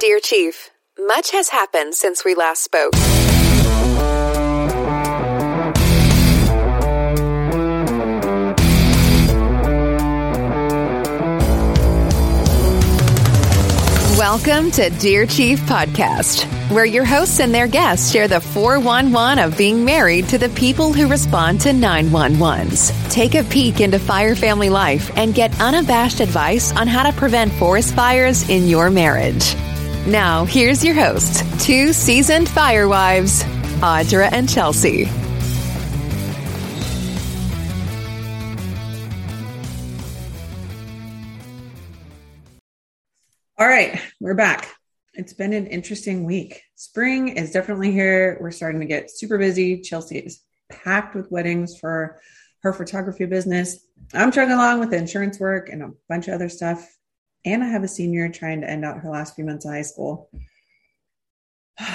Dear Chief, much has happened since we last spoke. Welcome to Dear Chief Podcast, where your hosts and their guests share the 411 of being married to the people who respond to 911s. Take a peek into fire family life and get unabashed advice on how to prevent forest fires in your marriage. Now, here's your host, two seasoned fire wives, Audra and Chelsea. All right, we're back. It's been an interesting week. Spring is definitely here. We're starting to get super busy. Chelsea is packed with weddings for her photography business. I'm chugging along with the insurance work and a bunch of other stuff. And I have a senior trying to end out her last few months of high school.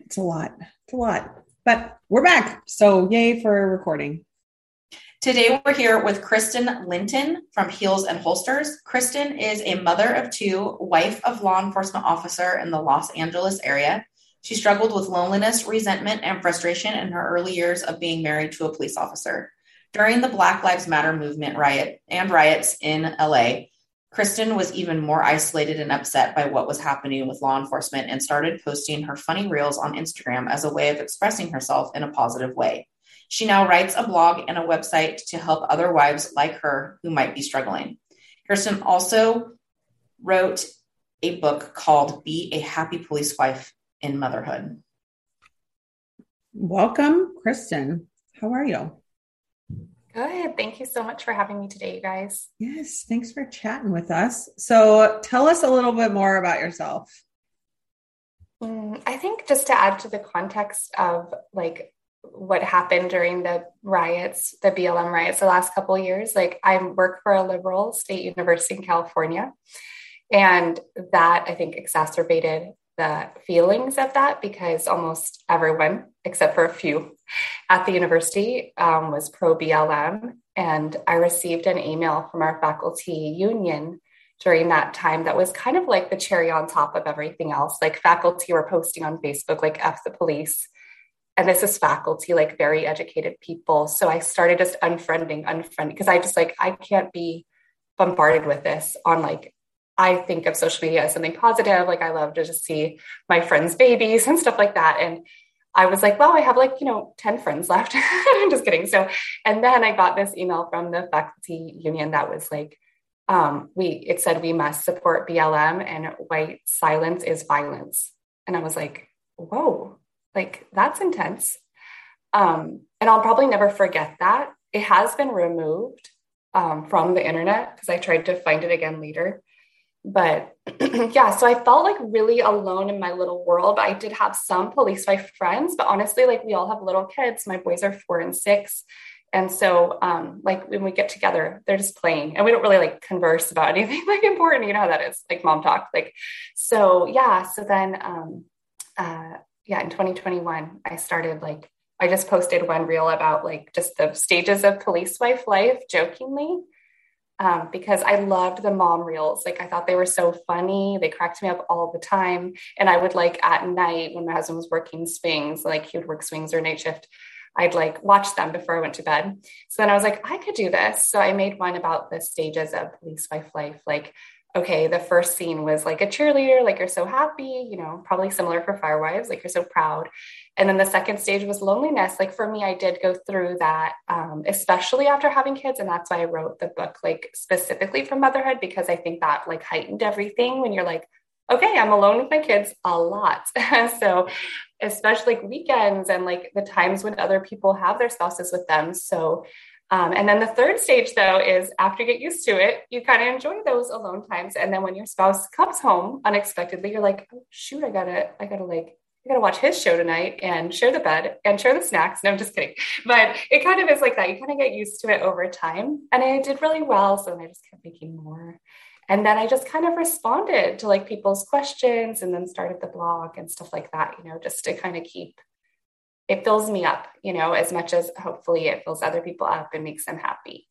It's a lot. It's a lot. But we're back. So, yay for recording. Today, we're here with Kristen Linton from Heels and Holsters. Kristen is a mother of two, wife of law enforcement officer in the Los Angeles area. She struggled with loneliness, resentment, and frustration in her early years of being married to a police officer. During the Black Lives Matter movement riot and riots in LA, Kristen was even more isolated and upset by what was happening with law enforcement and started posting her funny reels on Instagram as a way of expressing herself in a positive way. She now writes a blog and a website to help other wives like her who might be struggling. Kirsten also wrote a book called Be a Happy Police Wife in Motherhood. Welcome, Kristen. How are you? Good. Thank you so much for having me today, you guys. Yes, thanks for chatting with us. So, tell us a little bit more about yourself. Mm, I think just to add to the context of like what happened during the riots, the BLM riots, the last couple of years. Like I work for a liberal state university in California, and that I think exacerbated the feelings of that because almost everyone, except for a few at the university, um, was pro BLM. And I received an email from our faculty union during that time that was kind of like the cherry on top of everything else. Like faculty were posting on Facebook, like F the police and this is faculty, like very educated people. So I started just unfriending, unfriending, because I just like, I can't be bombarded with this on like, I think of social media as something positive. Like I love to just see my friends' babies and stuff like that. And I was like, well, I have like, you know, 10 friends left. I'm just kidding. So, and then I got this email from the faculty union that was like, um, we, it said we must support BLM and white silence is violence. And I was like, whoa, like that's intense. Um, and I'll probably never forget that. It has been removed um, from the internet because I tried to find it again later. But yeah, so I felt like really alone in my little world. I did have some police wife friends, but honestly, like we all have little kids. My boys are four and six. And so, um, like when we get together, they're just playing, and we don't really like converse about anything like important. You know how that is, like mom talk. Like, so yeah. So then, um, uh, yeah, in 2021, I started like, I just posted one reel about like just the stages of police wife life jokingly. Um, because I loved the mom reels. Like I thought they were so funny. They cracked me up all the time. And I would like at night when my husband was working swings, like he would work swings or night shift, I'd like watch them before I went to bed. So then I was like, I could do this. So I made one about the stages of police wife life, like okay, the first scene was like a cheerleader, like you're so happy, you know, probably similar for Firewives, like you're so proud. And then the second stage was loneliness. Like for me, I did go through that, um, especially after having kids. And that's why I wrote the book, like specifically for motherhood, because I think that like heightened everything when you're like, okay, I'm alone with my kids a lot. so, especially like weekends and like the times when other people have their spouses with them. So, um, and then the third stage, though, is after you get used to it, you kind of enjoy those alone times. And then when your spouse comes home unexpectedly, you're like, oh, shoot, I gotta, I gotta like, I gotta watch his show tonight and share the bed and share the snacks. No, I'm just kidding. But it kind of is like that. You kind of get used to it over time. And I did really well. So I just kept making more. And then I just kind of responded to like people's questions and then started the blog and stuff like that, you know, just to kind of keep it fills me up, you know, as much as hopefully it fills other people up and makes them happy.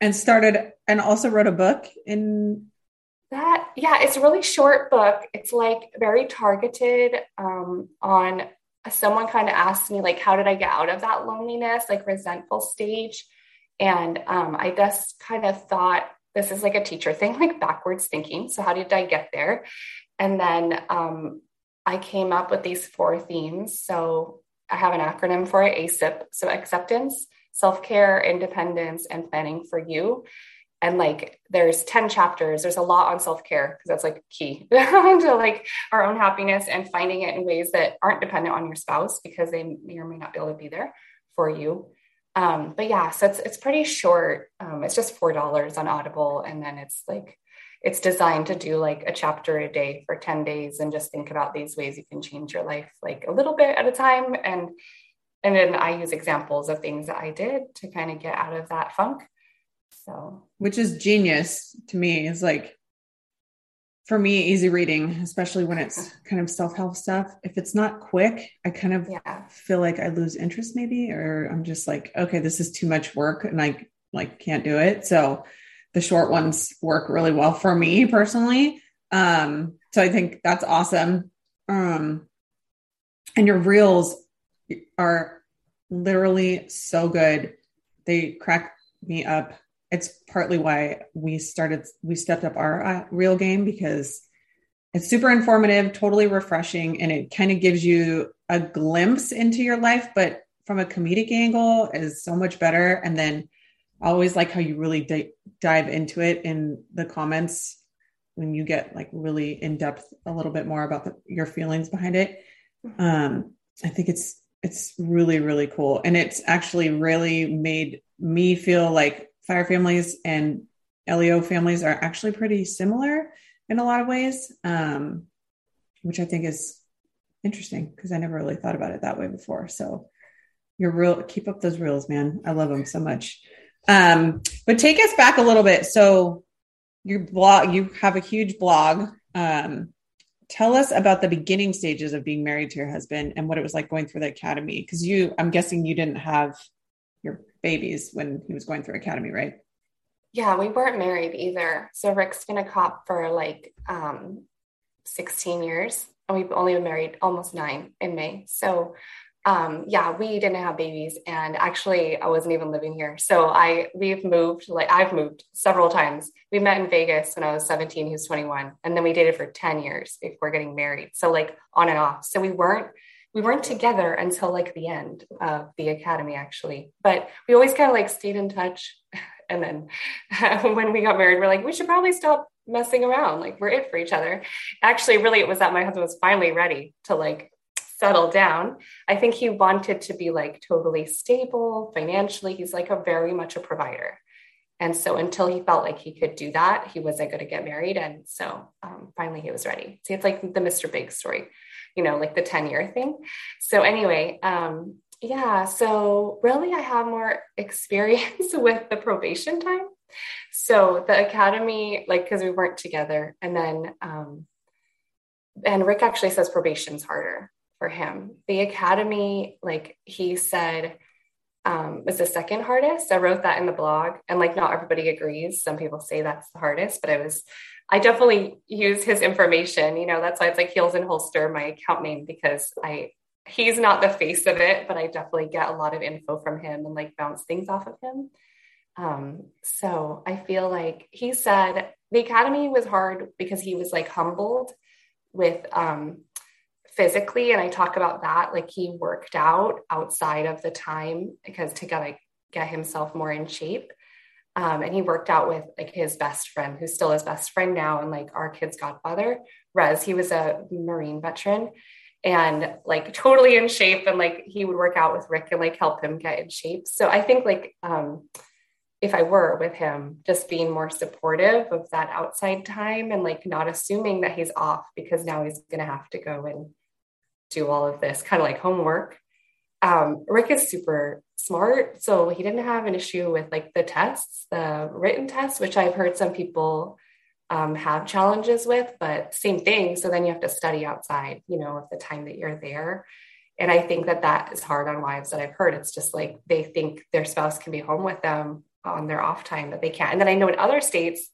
And started and also wrote a book in That yeah, it's a really short book. It's like very targeted um, on someone kind of asked me like, how did I get out of that loneliness, like resentful stage? And um, I just kind of thought this is like a teacher thing, like backwards thinking. So how did I get there? And then um, I came up with these four themes. So I have an acronym for it, ACIP. So acceptance, self care, independence, and planning for you. And like there's 10 chapters. There's a lot on self-care because that's like key to like our own happiness and finding it in ways that aren't dependent on your spouse because they may or may not be able to be there for you. Um, but yeah so it's it's pretty short. Um, it's just four dollars on audible and then it's like it's designed to do like a chapter a day for 10 days and just think about these ways you can change your life like a little bit at a time and and then i use examples of things that i did to kind of get out of that funk so, which is genius to me is like for me easy reading, especially when it's kind of self-help stuff. If it's not quick, I kind of yeah. feel like I lose interest maybe or I'm just like, okay, this is too much work and I like can't do it. So, the short ones work really well for me personally. Um, so I think that's awesome. Um, and your reels are literally so good. They crack me up it's partly why we started we stepped up our uh, reel game because it's super informative totally refreshing and it kind of gives you a glimpse into your life but from a comedic angle is so much better and then I always like how you really dive into it in the comments when you get like really in depth a little bit more about the, your feelings behind it mm-hmm. um i think it's it's really really cool and it's actually really made me feel like fire families and LEO families are actually pretty similar in a lot of ways, um, which I think is interesting because I never really thought about it that way before. So you're real, keep up those reels, man. I love them so much. Um, but take us back a little bit. So your blog, you have a huge blog. Um, tell us about the beginning stages of being married to your husband and what it was like going through the academy. Cause you, I'm guessing you didn't have your babies when he was going through academy, right? Yeah, we weren't married either. So Rick's been a cop for like um, 16 years, and we've only been married almost nine in May. So um, yeah, we didn't have babies, and actually, I wasn't even living here. So I we've moved like I've moved several times. We met in Vegas when I was 17. He was 21, and then we dated for 10 years before getting married. So like on and off. So we weren't we weren't together until like the end of the academy actually but we always kind of like stayed in touch and then when we got married we're like we should probably stop messing around like we're it for each other actually really it was that my husband was finally ready to like settle down. I think he wanted to be like totally stable financially. He's like a very much a provider. And so until he felt like he could do that he wasn't going to get married. And so um, finally he was ready. See it's like the mr big story you know, like the 10 year thing. So, anyway, um, yeah, so really I have more experience with the probation time. So, the academy, like, because we weren't together, and then, um, and Rick actually says probation's harder for him. The academy, like, he said, um, was the second hardest. I wrote that in the blog, and like not everybody agrees. Some people say that's the hardest, but I was I definitely use his information. You know, that's why it's like Heels and Holster, my account name, because I he's not the face of it, but I definitely get a lot of info from him and like bounce things off of him. Um, so I feel like he said the academy was hard because he was like humbled with um physically, and I talk about that. Like he worked out outside of the time because to get like get himself more in shape. Um, and he worked out with like his best friend, who's still his best friend now, and like our kid's godfather, Rez. He was a Marine veteran and like totally in shape. And like he would work out with Rick and like help him get in shape. So I think like um, if I were with him, just being more supportive of that outside time and like not assuming that he's off because now he's going to have to go and do all of this kind of like homework um, Rick is super smart, so he didn't have an issue with like the tests, the written tests, which I've heard some people um, have challenges with, but same thing. So then you have to study outside, you know, of the time that you're there. And I think that that is hard on wives that I've heard. It's just like they think their spouse can be home with them on their off time, but they can't. And then I know in other states,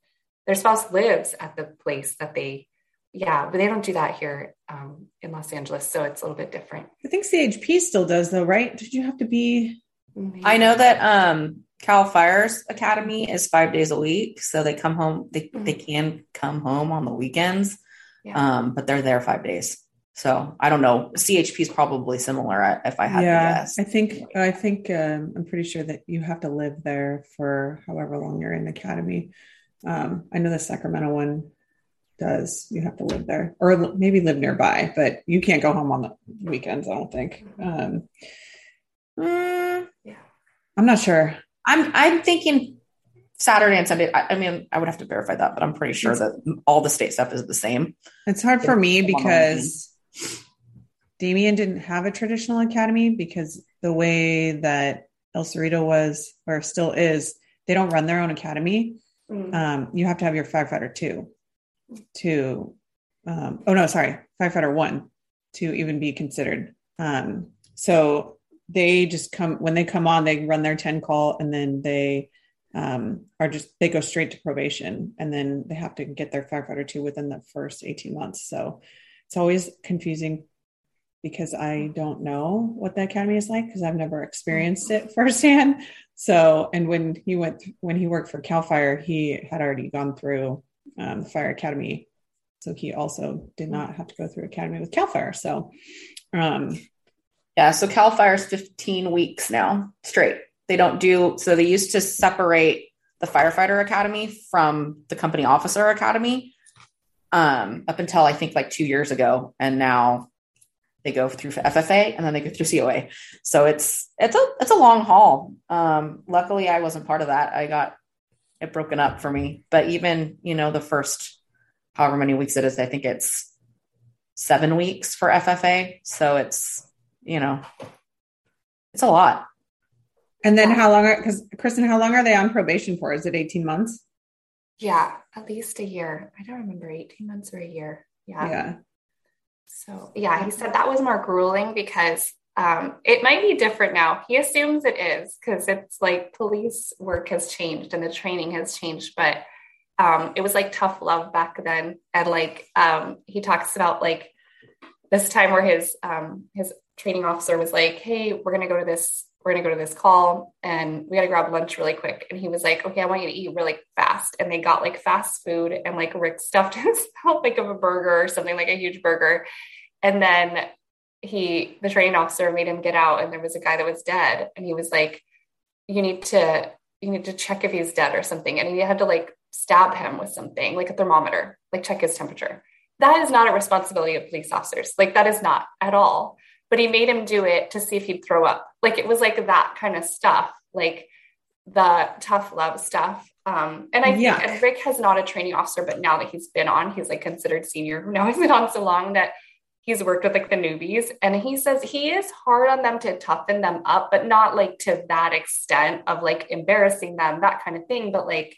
their spouse lives at the place that they yeah, but they don't do that here um, in Los Angeles, so it's a little bit different. I think CHP still does though, right? Did you have to be? I know that um, Cal Fire's Academy is five days a week, so they come home. They mm-hmm. they can come home on the weekends, yeah. um, but they're there five days. So I don't know. CHP is probably similar. If I had yeah, to guess, I think I think um, I'm pretty sure that you have to live there for however long you're in academy. Um, I know the Sacramento one does. You have to live there or maybe live nearby, but you can't go home on the weekends. I don't think. Um, mm, yeah, I'm not sure. I'm I'm thinking Saturday and Sunday. I, I, mean, I would have to verify that, but I'm pretty sure it's, that all the state stuff is the same. It's hard for me because Damien didn't have a traditional academy because the way that El Cerrito was or still is, they don't run their own academy. Mm. Um, you have to have your firefighter two to um, oh no sorry firefighter one to even be considered um, so they just come when they come on they run their 10 call and then they um, are just they go straight to probation and then they have to get their firefighter two within the first 18 months so it's always confusing because I don't know what the academy is like because I've never experienced it firsthand. So, and when he went, when he worked for Cal Fire, he had already gone through um, fire academy. So he also did not have to go through academy with Cal Fire. So, um, yeah. So Cal Fire is 15 weeks now straight. They don't do, so they used to separate the firefighter academy from the company officer academy um, up until I think like two years ago. And now they go through FFA and then they go through COA. So it's, it's a, it's a long haul. Um, luckily I wasn't part of that. I got it broken up for me. But even, you know, the first however many weeks it is, I think it's seven weeks for FFA. So it's, you know, it's a lot. And then how long are, because Kristen, how long are they on probation for? Is it 18 months? Yeah, at least a year. I don't remember 18 months or a year. Yeah. Yeah. So yeah, he said that was more grueling because um, it might be different now. He assumes it is because it's like police work has changed and the training has changed, but um, it was like tough love back then. And like um, he talks about like this time where his um, his training officer was like, "Hey, we're gonna go to this we're gonna go to this call and we gotta grab lunch really quick." And he was like, "Okay, I want you to eat really fast." And they got like fast food and like Rick stuffed himself like of a burger or something like a huge burger. And then he the training officer made him get out and there was a guy that was dead. And he was like you need to you need to check if he's dead or something. And he had to like stab him with something like a thermometer like check his temperature. That is not a responsibility of police officers. Like that is not at all. But he made him do it to see if he'd throw up. Like it was like that kind of stuff like the tough love stuff. Um, and I think and Rick has not a training officer, but now that he's been on, he's like considered senior. Now he's been on so long that he's worked with like the newbies and he says he is hard on them to toughen them up but not like to that extent of like embarrassing them that kind of thing but like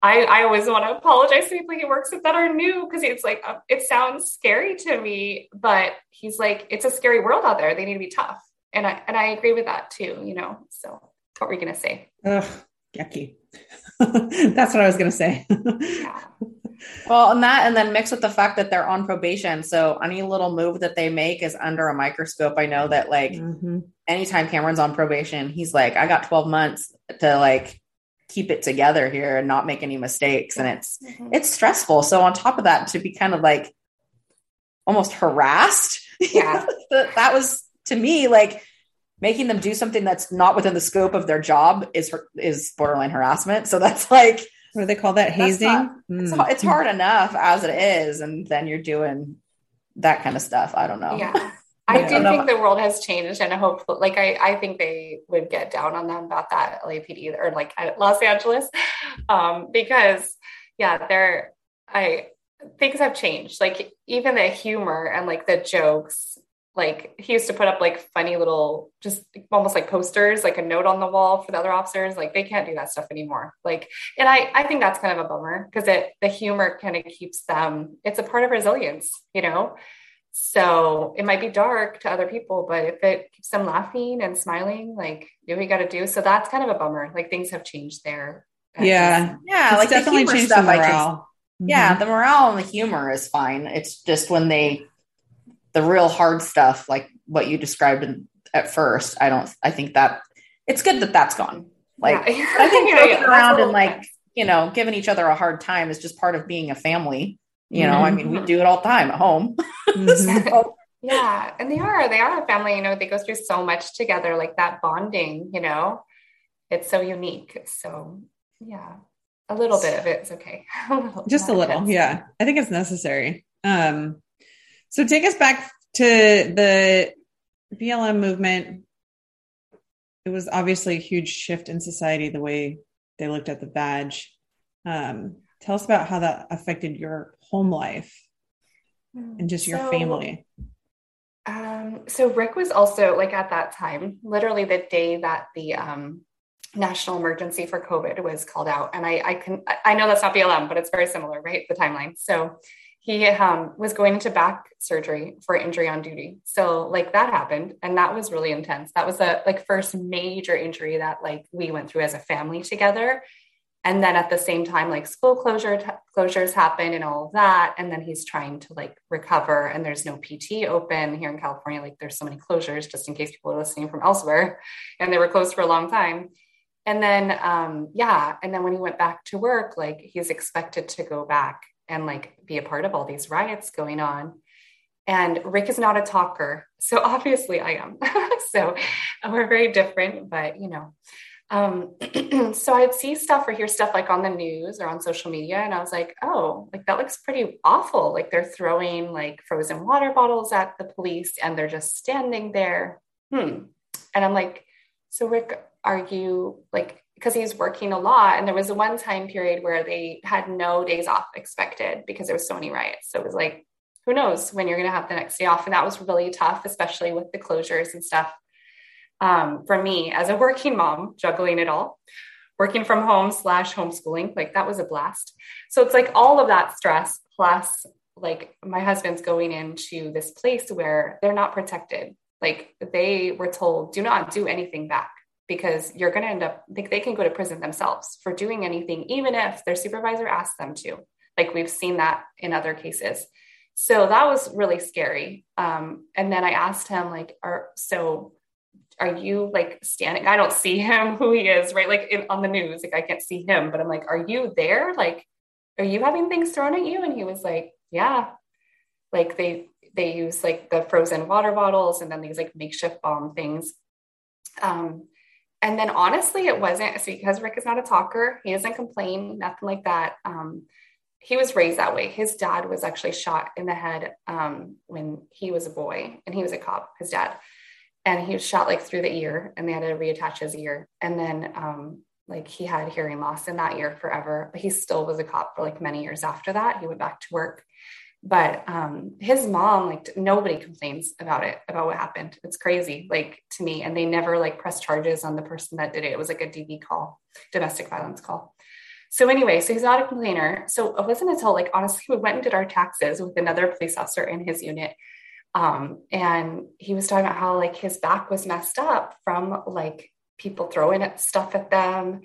I, I always want to apologize to people he works with that are new because it's like uh, it sounds scary to me, but he's like it's a scary world out there. They need to be tough, and I and I agree with that too. You know, so what were you gonna say? Ugh, yucky. That's what I was gonna say. yeah. Well, and that, and then mixed with the fact that they're on probation. So any little move that they make is under a microscope. I know that, like, mm-hmm. anytime Cameron's on probation, he's like, I got 12 months to like keep it together here and not make any mistakes. And it's, mm-hmm. it's stressful. So on top of that, to be kind of like almost harassed, yeah, that, that was to me like making them do something that's not within the scope of their job is is borderline harassment. So that's like what do they call that? Hazing? Not, mm. it's, it's, hard enough as it is. And then you're doing that kind of stuff. I don't know. Yeah. I do think the world has changed and I hope like I, I think they would get down on them about that LAPD or like Los Angeles. Um, because yeah, they're I things have changed. Like even the humor and like the jokes like he used to put up like funny little just almost like posters like a note on the wall for the other officers like they can't do that stuff anymore like and i i think that's kind of a bummer because it the humor kind of keeps them it's a part of resilience you know so it might be dark to other people but if it keeps them laughing and smiling like do we got to do so that's kind of a bummer like things have changed there Yeah. Yeah, It's like definitely the humor changed the stuff. I can morale. Yeah, mm-hmm. the morale and the humor is fine. It's just when they, the real hard stuff, like what you described in, at first, I don't, I think that it's good that that's gone. Like, Yeah. I think Yeah, joking yeah, that's around and like, you know, giving each other a hard time is just part of being a family. You know, I mean, we Mhm. do it all the time at home. Mhm. So, Yeah, and they are they are a family. You know, they go through so much together, like that bonding. You know, it's so unique. So yeah, a little bit of it is okay. just a little intense. yeah i think it's necessary um so take us back to the blm movement it was obviously a huge shift in society the way they looked at the badge um tell us about how that affected your home life and just your So, family Um, so Rick was also like at that time, literally the day that the um, national emergency for COVID was called out. And I, I can, I know that's not BLM, but it's very similar, right? The timeline. So he um, was going into back surgery for injury on duty. So like that happened, and that was really intense. That was the like first major injury that like we went through as a family together. And then at the same time, like school closure closures happened and all of that. And then he's trying to like recover, and there's no PT open here in California. Like there's so many closures, just in case people are listening from elsewhere, and they were closed for a long time. And then, um, yeah, and then when he went back to work, like he's expected to go back and like be a part of all these riots going on. And Rick is not a talker, so obviously I am. so we're very different, but you know, um, so I'd see stuff or hear stuff like on the news or on social media, and I was like, oh, like that looks pretty awful. Like they're throwing like frozen water bottles at the police and they're just standing there. Hmm. And I'm like, so Rick, are you like, because he's working a lot, and there was a one time period where they had no days off expected because there was so many riots. So it was like, who knows when you're going to have the next day off? And that was really tough, especially with the closures and stuff um, for me as a working mom, juggling it all, working from home slash homeschooling, like that was a blast. So it's like all of that stress plus like my husband's going into this place where they're not protected. Like they were told, do not do anything back because you're going to end up, think they can go to prison themselves for doing anything, even if their supervisor asks them to. Like we've seen that in other cases. So that was really scary. Um, and then I asked him, like, are so are you like standing? I don't see him who he is, right? Like in, on the news, like I can't see him, but I'm like, are you there? Like, are you having things thrown at you? And he was like, yeah. Like they they use like the frozen water bottles and then these like makeshift bomb things. Um, and then honestly, it wasn't so because Rick is not a talker, he doesn't complain, nothing like that. Um, he was raised that way. His dad was actually shot in the head um, when he was a boy, and he was a cop. His dad, and he was shot like through the ear, and they had to reattach his ear. And then, um, like, he had hearing loss in that ear forever, but he still was a cop for like many years after that. He went back to work, but um, his mom, like, nobody complains about it, about what happened. It's crazy, like to me, and they never like press charges on the person that did it. It was like a DV call, domestic violence call. So anyway, so he's not a complainer. So it wasn't until like honestly, we went and did our taxes with another police officer in his unit. Um, and he was talking about how like his back was messed up from like people throwing stuff at them.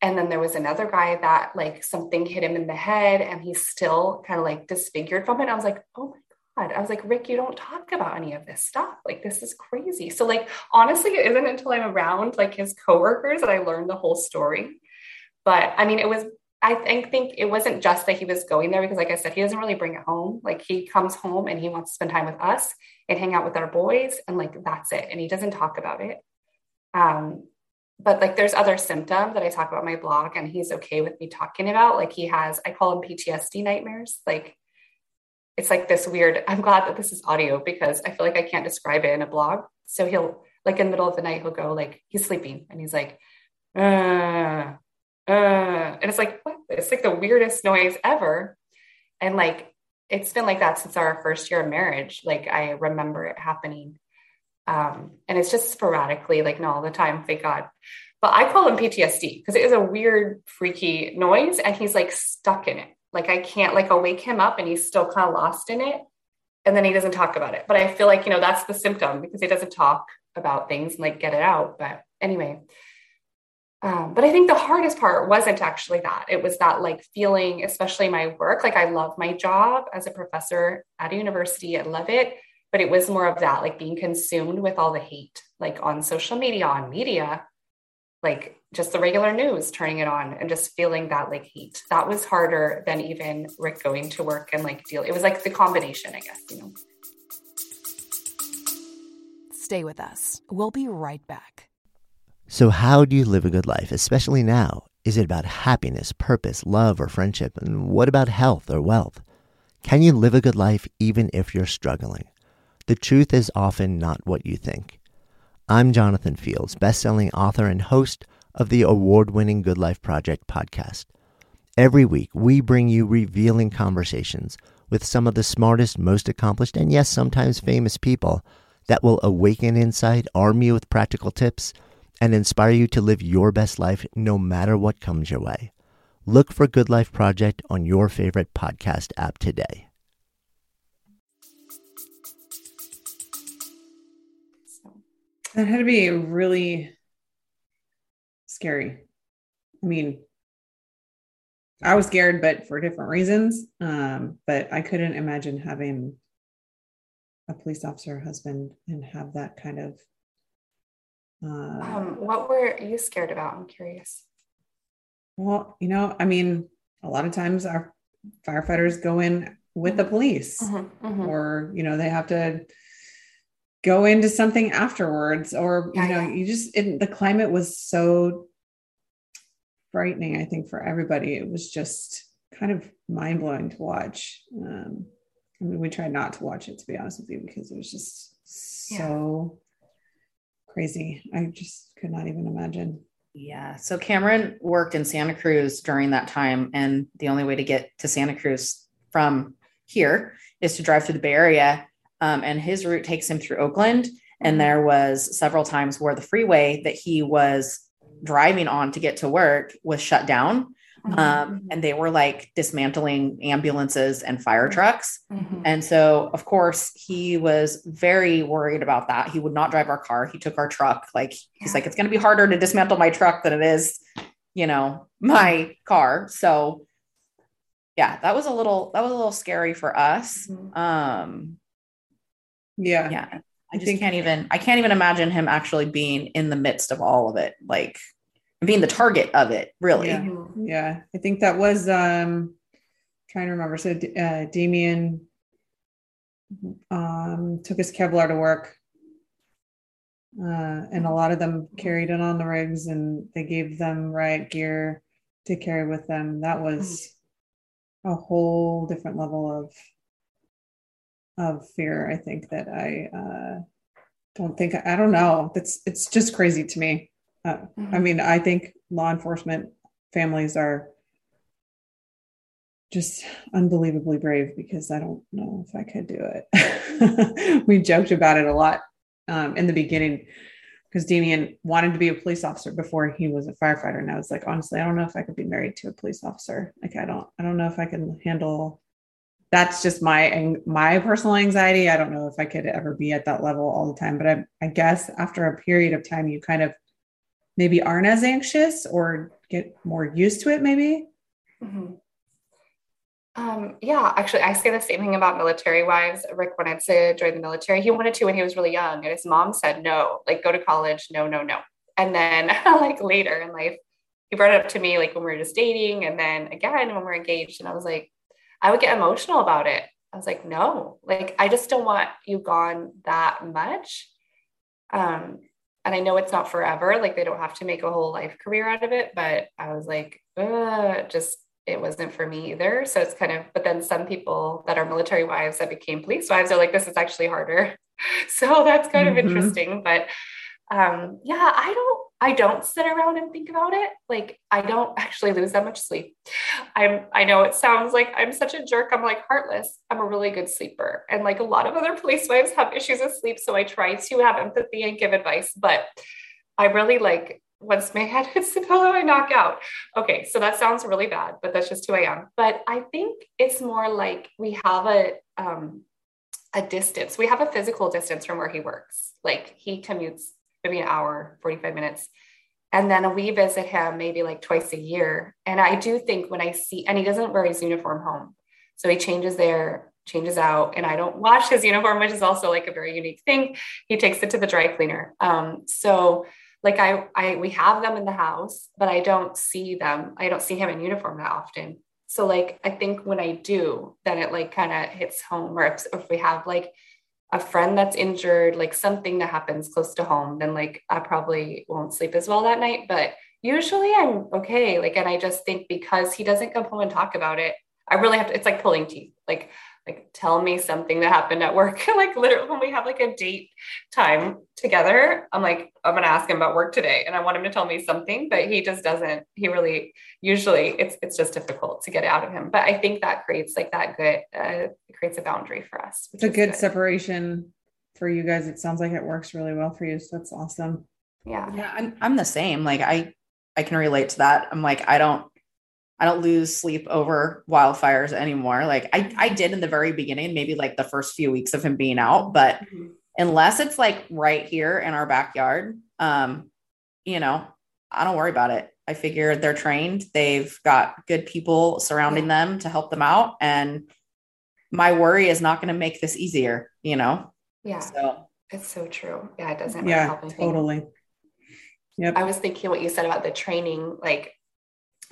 And then there was another guy that like something hit him in the head and he's still kind of like disfigured from it. I was like, oh my God. I was like, Rick, you don't talk about any of this stuff. Like, this is crazy. So, like, honestly, it isn't until I'm around like his coworkers that I learned the whole story but I mean, it was, I think, think it wasn't just that he was going there because, like I said, he doesn't really bring it home. Like he comes home and he wants to spend time with us and hang out with our boys, and like that's it. And he doesn't talk about it. Um, but like there's other symptoms that I talk about my blog, and he's okay with me talking about. Like he has, I call them PTSD nightmares. Like it's like this weird. I'm glad that this is audio because I feel like I can't describe it in a blog. So he'll like in the middle of the night he'll go like he's sleeping and he's like. Uh, uh, and it's like, what? It's like the weirdest noise ever. And like, it's been like that since our first year of marriage. Like, I remember it happening. Um, and it's just sporadically, like, not all the time, thank God. But I call him PTSD because it is a weird, freaky noise. And he's like stuck in it. Like, I can't, like, I'll wake him up and he's still kind of lost in it. And then he doesn't talk about it. But I feel like, you know, that's the symptom because he doesn't talk about things and like get it out. But anyway, Um, but I think the hardest part wasn't actually that. It was that like feeling, especially my work. Like I love my job as a professor at a university. I love it. But it was more of that, like being consumed with all the hate, like on social media, on media, like just the regular news, turning it on and just feeling that like heat. That was harder than even Rick going to work and like deal. It was like the combination, I guess, you know. Stay with us. We'll be right back. So, how do you live a good life, especially now? Is it about happiness, purpose, love, or friendship? And what about health or wealth? Can you live a good life even if you're struggling? The truth is often not what you think. I'm Jonathan Fields, best-selling author and host of the award-winning Good Life Project podcast. Every week, we bring you revealing conversations with some of the smartest, most accomplished, and yes, sometimes famous people that will awaken insight, arm you with practical tips, and inspire you to live your best life no matter what comes your way. Look for Good Life Project on your favorite podcast app today. That had to be really scary. I mean, I was scared, but for different reasons. Um, but I couldn't imagine having a police officer husband and have that kind of uh, um, what were you scared about i'm curious well you know i mean a lot of times our firefighters go in with the police mm-hmm, mm-hmm. or you know they have to go into something afterwards or yeah, you know yeah. you just it, the climate was so frightening i think for everybody it was just kind of mind-blowing to watch um, I mean, we tried not to watch it to be honest with you because it was just so yeah. crazy. I just could not even imagine. Yeah. So Cameron worked in Santa Cruz during that time. And the only way to get to Santa Cruz from here is to drive through the Bay Area. Um, and his route takes him through Oakland. And mm-hmm. there was several times where the freeway that he was driving on to get to work was shut down Mm-hmm. Um, and they were like dismantling ambulances and fire mm-hmm. trucks. Mm-hmm. And so, of course, he was very worried about that. He would not drive our car. He took our truck. Like, he's like, it's going to be harder to dismantle my truck than it is, you know, my car. So, yeah, that was a little, that was a little scary for us. Mm-hmm. Um, yeah. Yeah. I, I just think- can't even, I can't even imagine him actually being in the midst of all of it. Like, being the target of it really yeah, yeah. i think that was um trying to remember so uh, damien um took his kevlar to work uh, and a lot of them carried it on the rigs and they gave them riot gear to carry with them that was a whole different level of of fear i think that i uh don't think i don't know it's it's just crazy to me uh, mm-hmm. I mean, I think law enforcement families are just unbelievably brave because I don't know if I could do it. we joked about it a lot um, in the beginning because Damien wanted to be a police officer before he was a firefighter. And I was like, honestly, I don't know if I could be married to a police officer. Like, I don't, I don't know if I can handle. That's just my my personal anxiety. I don't know if I could ever be at that level all the time. But I, I guess after a period of time, you kind of maybe aren't as anxious or get more used to it maybe mm-hmm. um, yeah actually i say the same thing about military wives rick wanted to join the military he wanted to when he was really young and his mom said no like go to college no no no and then like later in life he brought it up to me like when we were just dating and then again when we we're engaged and i was like i would get emotional about it i was like no like i just don't want you gone that much um and I know it's not forever. Like they don't have to make a whole life career out of it. But I was like, just it wasn't for me either. So it's kind of, but then some people that are military wives that became police wives are like, this is actually harder. So that's kind mm-hmm. of interesting. But um, yeah, I don't, I don't sit around and think about it. Like I don't actually lose that much sleep. I'm I know it sounds like I'm such a jerk. I'm like heartless. I'm a really good sleeper. And like a lot of other police wives have issues with sleep. So I try to have empathy and give advice. But I really like once my head hits the pillow, I knock out. Okay, so that sounds really bad, but that's just who I am. But I think it's more like we have a um a distance. We have a physical distance from where he works. Like he commutes maybe an hour, 45 minutes. And then we visit him maybe like twice a year. And I do think when I see, and he doesn't wear his uniform home. So he changes there, changes out, and I don't wash his uniform, which is also like a very unique thing. He takes it to the dry cleaner. Um, so like I, I, we have them in the house, but I don't see them. I don't see him in uniform that often. So like, I think when I do, then it like kind of hits home or if, if we have like a friend that's injured, like something that happens close to home, then like I probably won't sleep as well that night. But usually I'm okay. Like, and I just think because he doesn't come home and talk about it, I really have to, it's like pulling teeth. Like like tell me something that happened at work. Like literally when we have like a date time together i'm like i'm going to ask him about work today and i want him to tell me something but he just doesn't he really usually it's it's just difficult to get out of him. But i think that creates like that good uh, creates a boundary for us it's a good, good. separation for you guys. It sounds like it works really well for you so that's awesome. Yeah. Yeah i'm, I'm the same. Like i i can relate to that. I'm like i don't I don't lose sleep over wildfires anymore. Like I, I did in the very beginning, maybe like the first few weeks of him being out, but mm-hmm. unless it's like right here in our backyard, um, you know, I don't worry about it. I figure they're trained. They've got good people surrounding yeah. them to help them out. And my worry is not going to make this easier, you know? Yeah. So it's so true. Yeah. It doesn't. Yeah, totally. Yep. I was thinking what you said about the training, like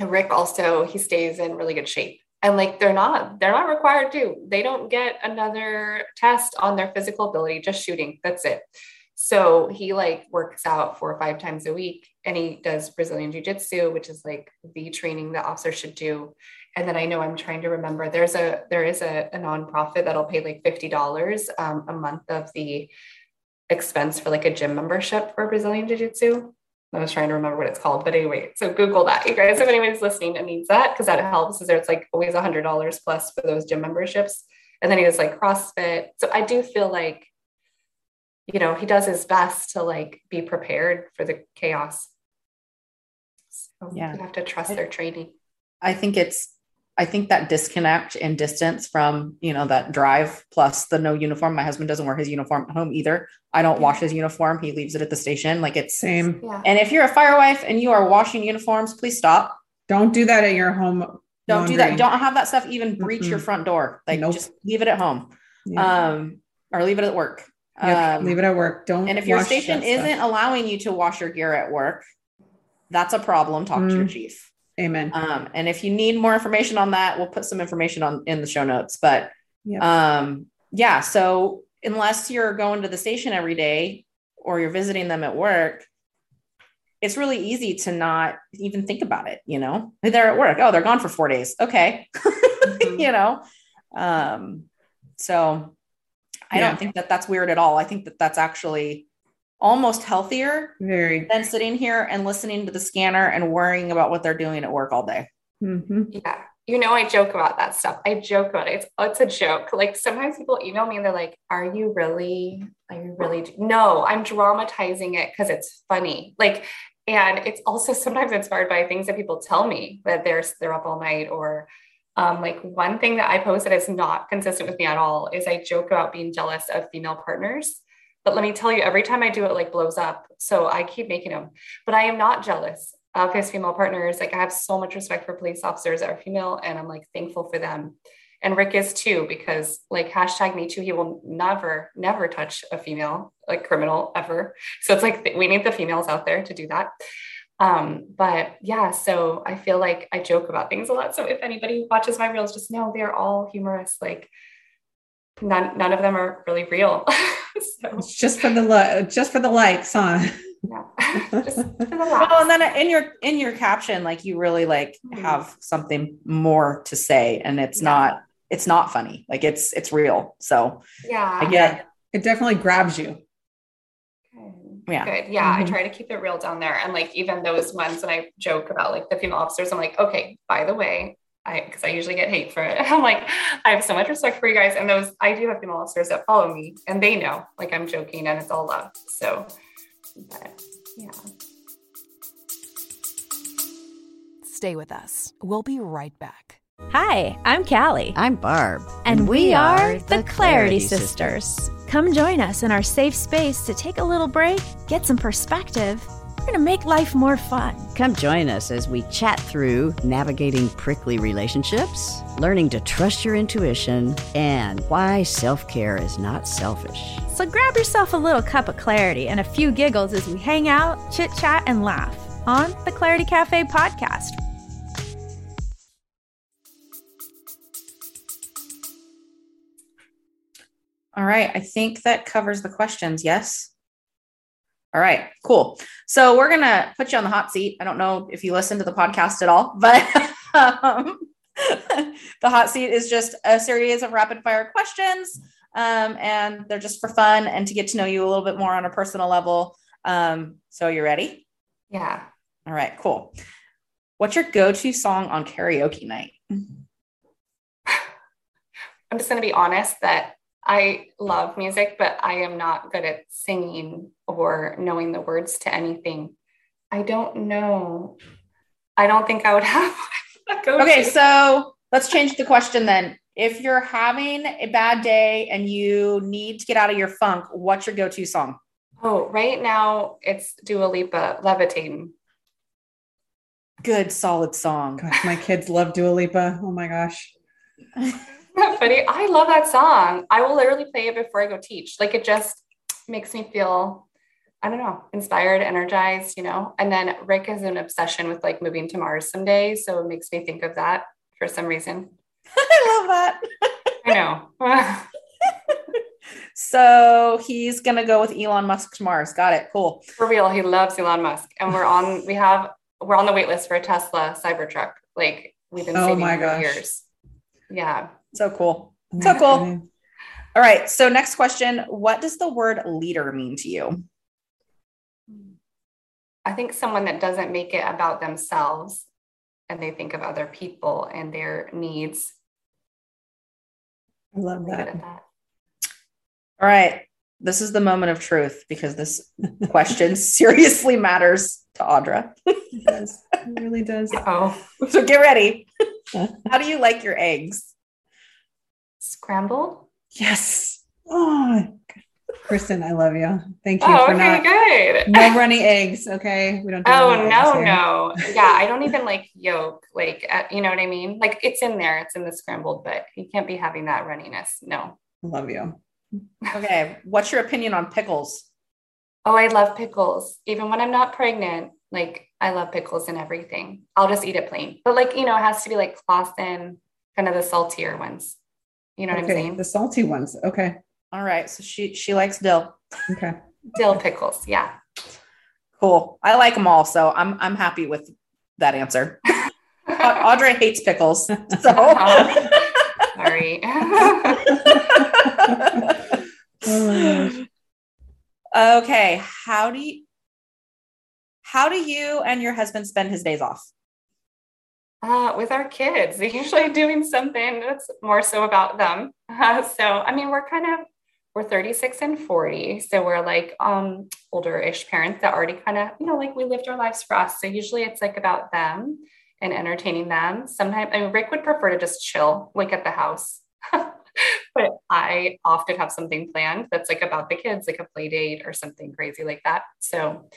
Rick also he stays in really good shape. And like they're not they're not required to. They don't get another test on their physical ability, just shooting. That's it. So he like works out four or five times a week and he does Brazilian Jiu Jitsu, which is like the training that officers should do. And then I know I'm trying to remember there's a there is a, a nonprofit that'll pay like $50 um, a month of the expense for like a gym membership for Brazilian Jiu Jitsu. I was trying to remember what it's called, but anyway, so Google that, you guys. If anybody's listening and needs that, because that helps. Is there? It's like always a hundred dollars plus for those gym memberships, and then he does like CrossFit. So I do feel like, you know, he does his best to like be prepared for the chaos. So yeah, you have to trust their training. I think it's I think that disconnect and distance from, you know, that drive plus the no uniform. My husband doesn't wear his uniform at home either. I don't wash his uniform. He leaves it at the station. Like it's same. Yeah. And if you're a fire wife and you are washing uniforms, please stop. Don't do that at your home. Don't laundry. do that. Don't have that stuff even breach mm-hmm. your front door. Like nope. just leave it at home. Yeah. Um, or leave it at work. Yep. Um, leave it at work. Don't. And if your station isn't allowing you to wash your gear at work, that's a problem. Talk mm. to your mm. chief. Amen. Um, and if you need more information on that, we'll put some information on in the show notes. But yep. um, yeah, so unless you're going to the station every day or you're visiting them at work, it's really easy to not even think about it. You know, they're at work. Oh, they're gone for four days. Okay, mm-hmm. you know. Um, so I yeah. don't think that that's weird at all. I think that that's actually almost healthier very. than sitting here and listening to the scanner and worrying about what they're doing at work all day. Mm-hmm. yeah. You know i joke about that stuff. I joke about it. It's, it's a joke. Like sometimes people email me and they're like are you really are you really no i'm dramatizing it because it's funny. Like and it's also sometimes inspired by things that people tell me that they're they're up all night or um, like one thing that I post that is not consistent with me at all is I joke about being jealous of female partners but let me tell you, every time I do it, like blows up. So I keep making them. But I am not jealous of his female partners. Like I have so much respect for police officers that are female, and I'm like thankful for them. And Rick is too, because like hashtag me too, he will never, never touch a female like criminal ever. So it's like we need the females out there to do that. Um, but yeah, so I feel like I joke about things a lot. So if anybody watches my reels, just know they're all humorous. Like none, none of them are really real. so. It's just for the li- just for the likes, huh? Yeah. well, and then in your in your caption, like you really like mm-hmm. have something more to say, and it's yeah. not it's not funny. Like it's it's real. So yeah, I get it. Definitely grabs you. Yeah. Good. Yeah. Mm-hmm. I try to keep it real down there. And like even those ones when I joke about like the female officers, I'm like, okay, by the way, I because I usually get hate for it. I'm like, I have so much respect for you guys. And those I do have female officers that follow me and they know like I'm joking and it's all love. So but yeah. Stay with us. We'll be right back. Hi, I'm Callie. I'm Barb. And, and we, we, are the Clarity, Clarity Sisters. Sisters. Come join us in our safe space to take a little break, get some perspective, going to make life more fun. Come join us as we chat through navigating prickly relationships, learning to trust your intuition, and why self care is not selfish. So grab yourself a little cup of clarity and a few giggles as we hang out, chit chat, and laugh on the Clarity Cafe podcast. All right. I think that covers the questions. Yes. All right, cool. So we're gonna put you on the hot seat. I don't know if you listen to the podcast at all, but um, the hot seat is just a series of rapid fire questions, um, and they're just for fun and to get to know you a little bit more on a personal level. Um, so you ready? Yeah. All right, cool. What's your go-to song on karaoke night? I'm just going to be honest that I love music, but I am not good at singing or knowing the words to anything. I don't know. I don't think I would have. okay, so let's change the question then. If you're having a bad day and you need to get out of your funk, what's your go-to song? Oh, right now it's Dua Lipa, Levitating. Good, solid song. Gosh, my kids love Dua Lipa. Oh my gosh. funny? I love that song. I will literally play it before I go teach. Like it just makes me feel, I don't know, inspired, energized, you know. And then Rick is an obsession with like moving to Mars someday. So it makes me think of that for some reason. I love that. I know. so he's gonna go with Elon Musk to Mars. Got it. Cool. For real, he loves Elon Musk. And we're on we have we're on the wait list for a Tesla Cybertruck. Like we've been oh saving my for gosh. years. Yeah. So cool. So cool. All right. So next question. What does the word leader mean to you? I think someone that doesn't make it about themselves and they think of other people and their needs. I love that. that. All right. This is the moment of truth because this question seriously matters to Audra. It does. It really does. Oh, So get ready. How do you like your eggs? scrambled? Yes. Oh, Kristen, I love you. Thank you Oh, for okay, not good. no runny eggs. Okay, we don't. do Oh no, no. Yeah, I don't even like yolk. Like, uh, you know what I mean? Like, it's in there. It's in the scrambled, but you can't be having that runniness. No. Love you. Okay. What's your opinion on pickles? Oh, I love pickles. Even when I'm not pregnant, like I love pickles and everything. I'll just eat it plain. But like, you know, it has to be like Claussen, kind of the saltier ones. You know what I'm saying? the salty ones. Okay. All right. So she she likes dill. Okay. Dill pickles. Yeah. Cool. I like them all, so I'm I'm happy with that answer. Audra hates pickles, so. Sorry. Oh okay. How do you how do you and your husband spend his days off? Uh, with our kids, they're usually doing something that's more so about them. Uh, so, I mean, we're kind of we're 36 and 40, so we're like um older-ish parents that already kind of you know like we lived our lives for us. So usually it's like about them and entertaining them. Sometimes I mean, Rick would prefer to just chill like at the house. but I often have something planned that's like about the kids, like a play date or something crazy like that. So,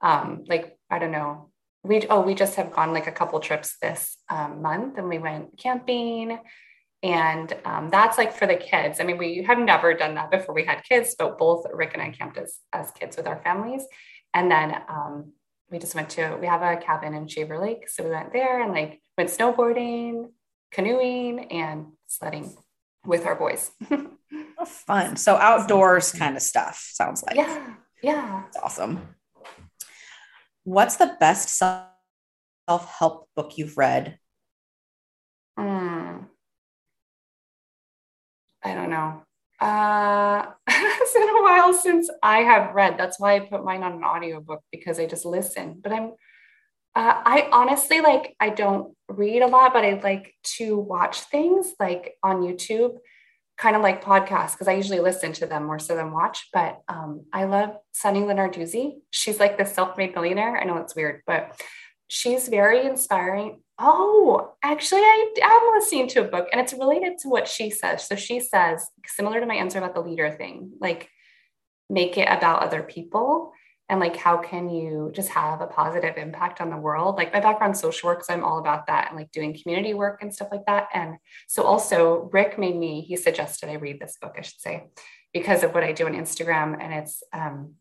um, like I don't know, we oh we just have gone like a couple trips this um, month, and we went camping, and um, that's like for the kids. I mean, we have never done that before we had kids, but both Rick and I camped as as kids with our families, and then um, we just went to we have a cabin in Shaver Lake, so we went there and like went snowboarding, canoeing, and sledding with our boys. Fun. So outdoors kind of stuff. Sounds like. yeah, yeah. That's awesome. What's the best self help book you've read? Hmm. I don't know. Uh, it's been a while since I have read. That's why I put mine on an audiobook because I just listen. But I'm, uh, I honestly like, I don't read a lot, but I like to watch things like on YouTube, kind of like podcasts, because I usually listen to them more so than watch. But um, I love Sunny Lenarduzzi. She's like the self made millionaire. I know it's weird, but she's very inspiring. Oh, actually, I am listening to a book and it's related to what she says. So she says, similar to my answer about the leader thing, like make it about other people. And like how can you just have a positive impact on the world? Like my background social work so i'm all about that and like doing community work and stuff like that. And so also rick made me he suggested i read this book i should say because of what i do on instagram. And it's um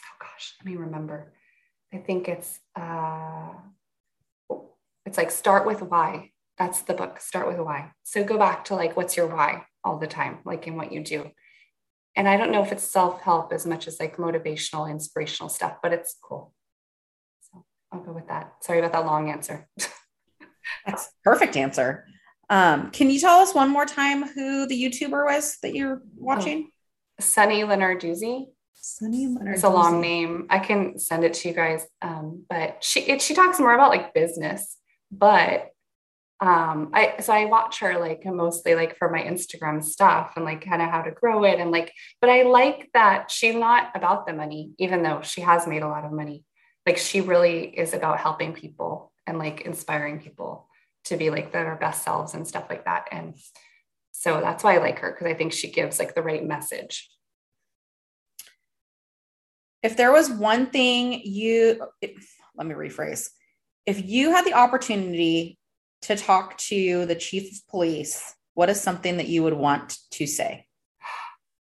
oh gosh let me remember. I think it's uh it's like start with why. That's the book start with why. So go back to like what's your why all the time like in what you do and I don't know if it's self help as much as like motivational, inspirational stuff, but it's cool. So I'll go with that. Sorry about that long answer. That's perfect answer. Um, can you tell us one more time who the YouTuber was that you're watching? Oh, Sunny Lenarduzzi. Sunny Lenarduzzi. It's a long name. I can send it to you guys. Um, but she it, she talks more about like business, but um i so i watch her like mostly like for my instagram stuff and like kind of how to grow it and like but i like that she's not about the money even though she has made a lot of money. Like she really is about helping people and like inspiring people to be like their best selves and stuff like that. And so that's why i like her because i think she gives like the right message. If there was one thing you let me rephrase. If you had the opportunity to talk to the chief of police, what is something that you would want to say?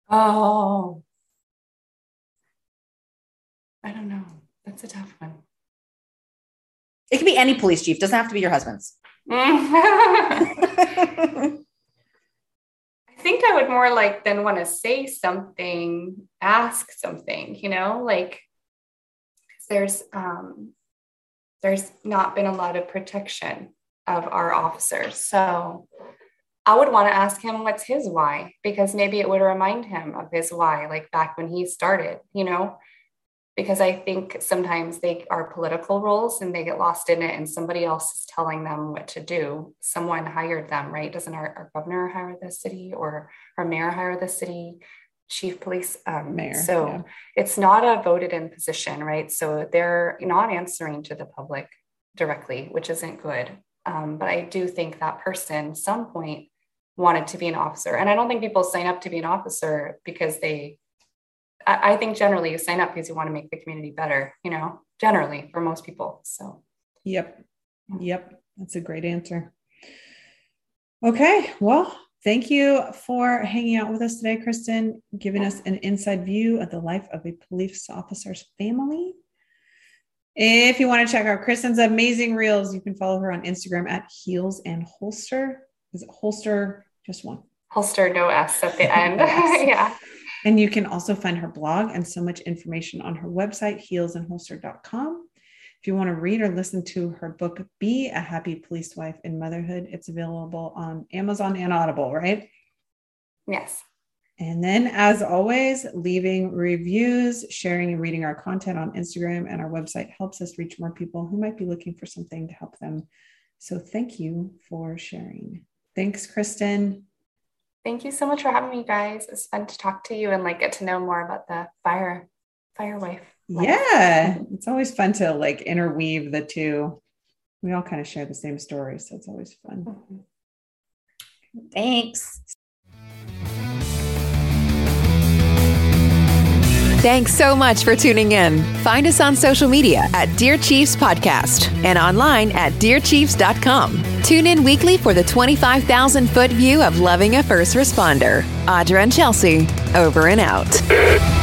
Oh, I don't know. That's a tough one. It can be any police chief, doesn't have to be your husband's. I think I would more like than want to say something, ask something, you know, like there's um there's not been a lot of protection of our officers. So I would want to ask him what's his why, because maybe it would remind him of his why, like back when he started, you know? Because I think sometimes they are political roles and they get lost in it, and somebody else is telling them what to do. Someone hired them, right? Doesn't our, our governor hire the city or our mayor hire the city? chief police um, mayor. So yeah. it's not a voted in position, right? So they're not answering to the public directly, which isn't good. Um, but I do think that person, some point, wanted to be an officer. And I don't think people sign up to be an officer because they, I, I think generally you sign up because you want to make the community better, you know, generally for most people. So, yep. Yep. That's a great answer. Okay. Well, thank you for hanging out with us today, Kristen, giving us an inside view of the life of a police officer's family. If you want to check out Kristen's amazing reels, you can follow her on Instagram at Heels and Holster. Is it Holster? Just one. Holster, no S at the end. yeah. And you can also find her blog and so much information on her website, heelsandholster.com. If you want to read or listen to her book, Be a Happy Police Wife in Motherhood, it's available on Amazon and Audible, right? Yes. And then, as always, leaving reviews, sharing and reading our content on Instagram and our website helps us reach more people who might be looking for something to help them. So, thank you for sharing. Thanks, Kristen. Thank you so much for having me, guys. It's fun to talk to you and like get to know more about the fire fire wife. Life. Yeah, it's always fun to like interweave the two. We all kind of share the same story, so it's always fun. Mm-hmm. Thanks. Thanks so much for tuning in. Find us on social media at Dear Chiefs Podcast and online at DearChiefs.com. Tune in weekly for the 25,000 foot view of loving a first responder. Audra and Chelsea, over and out.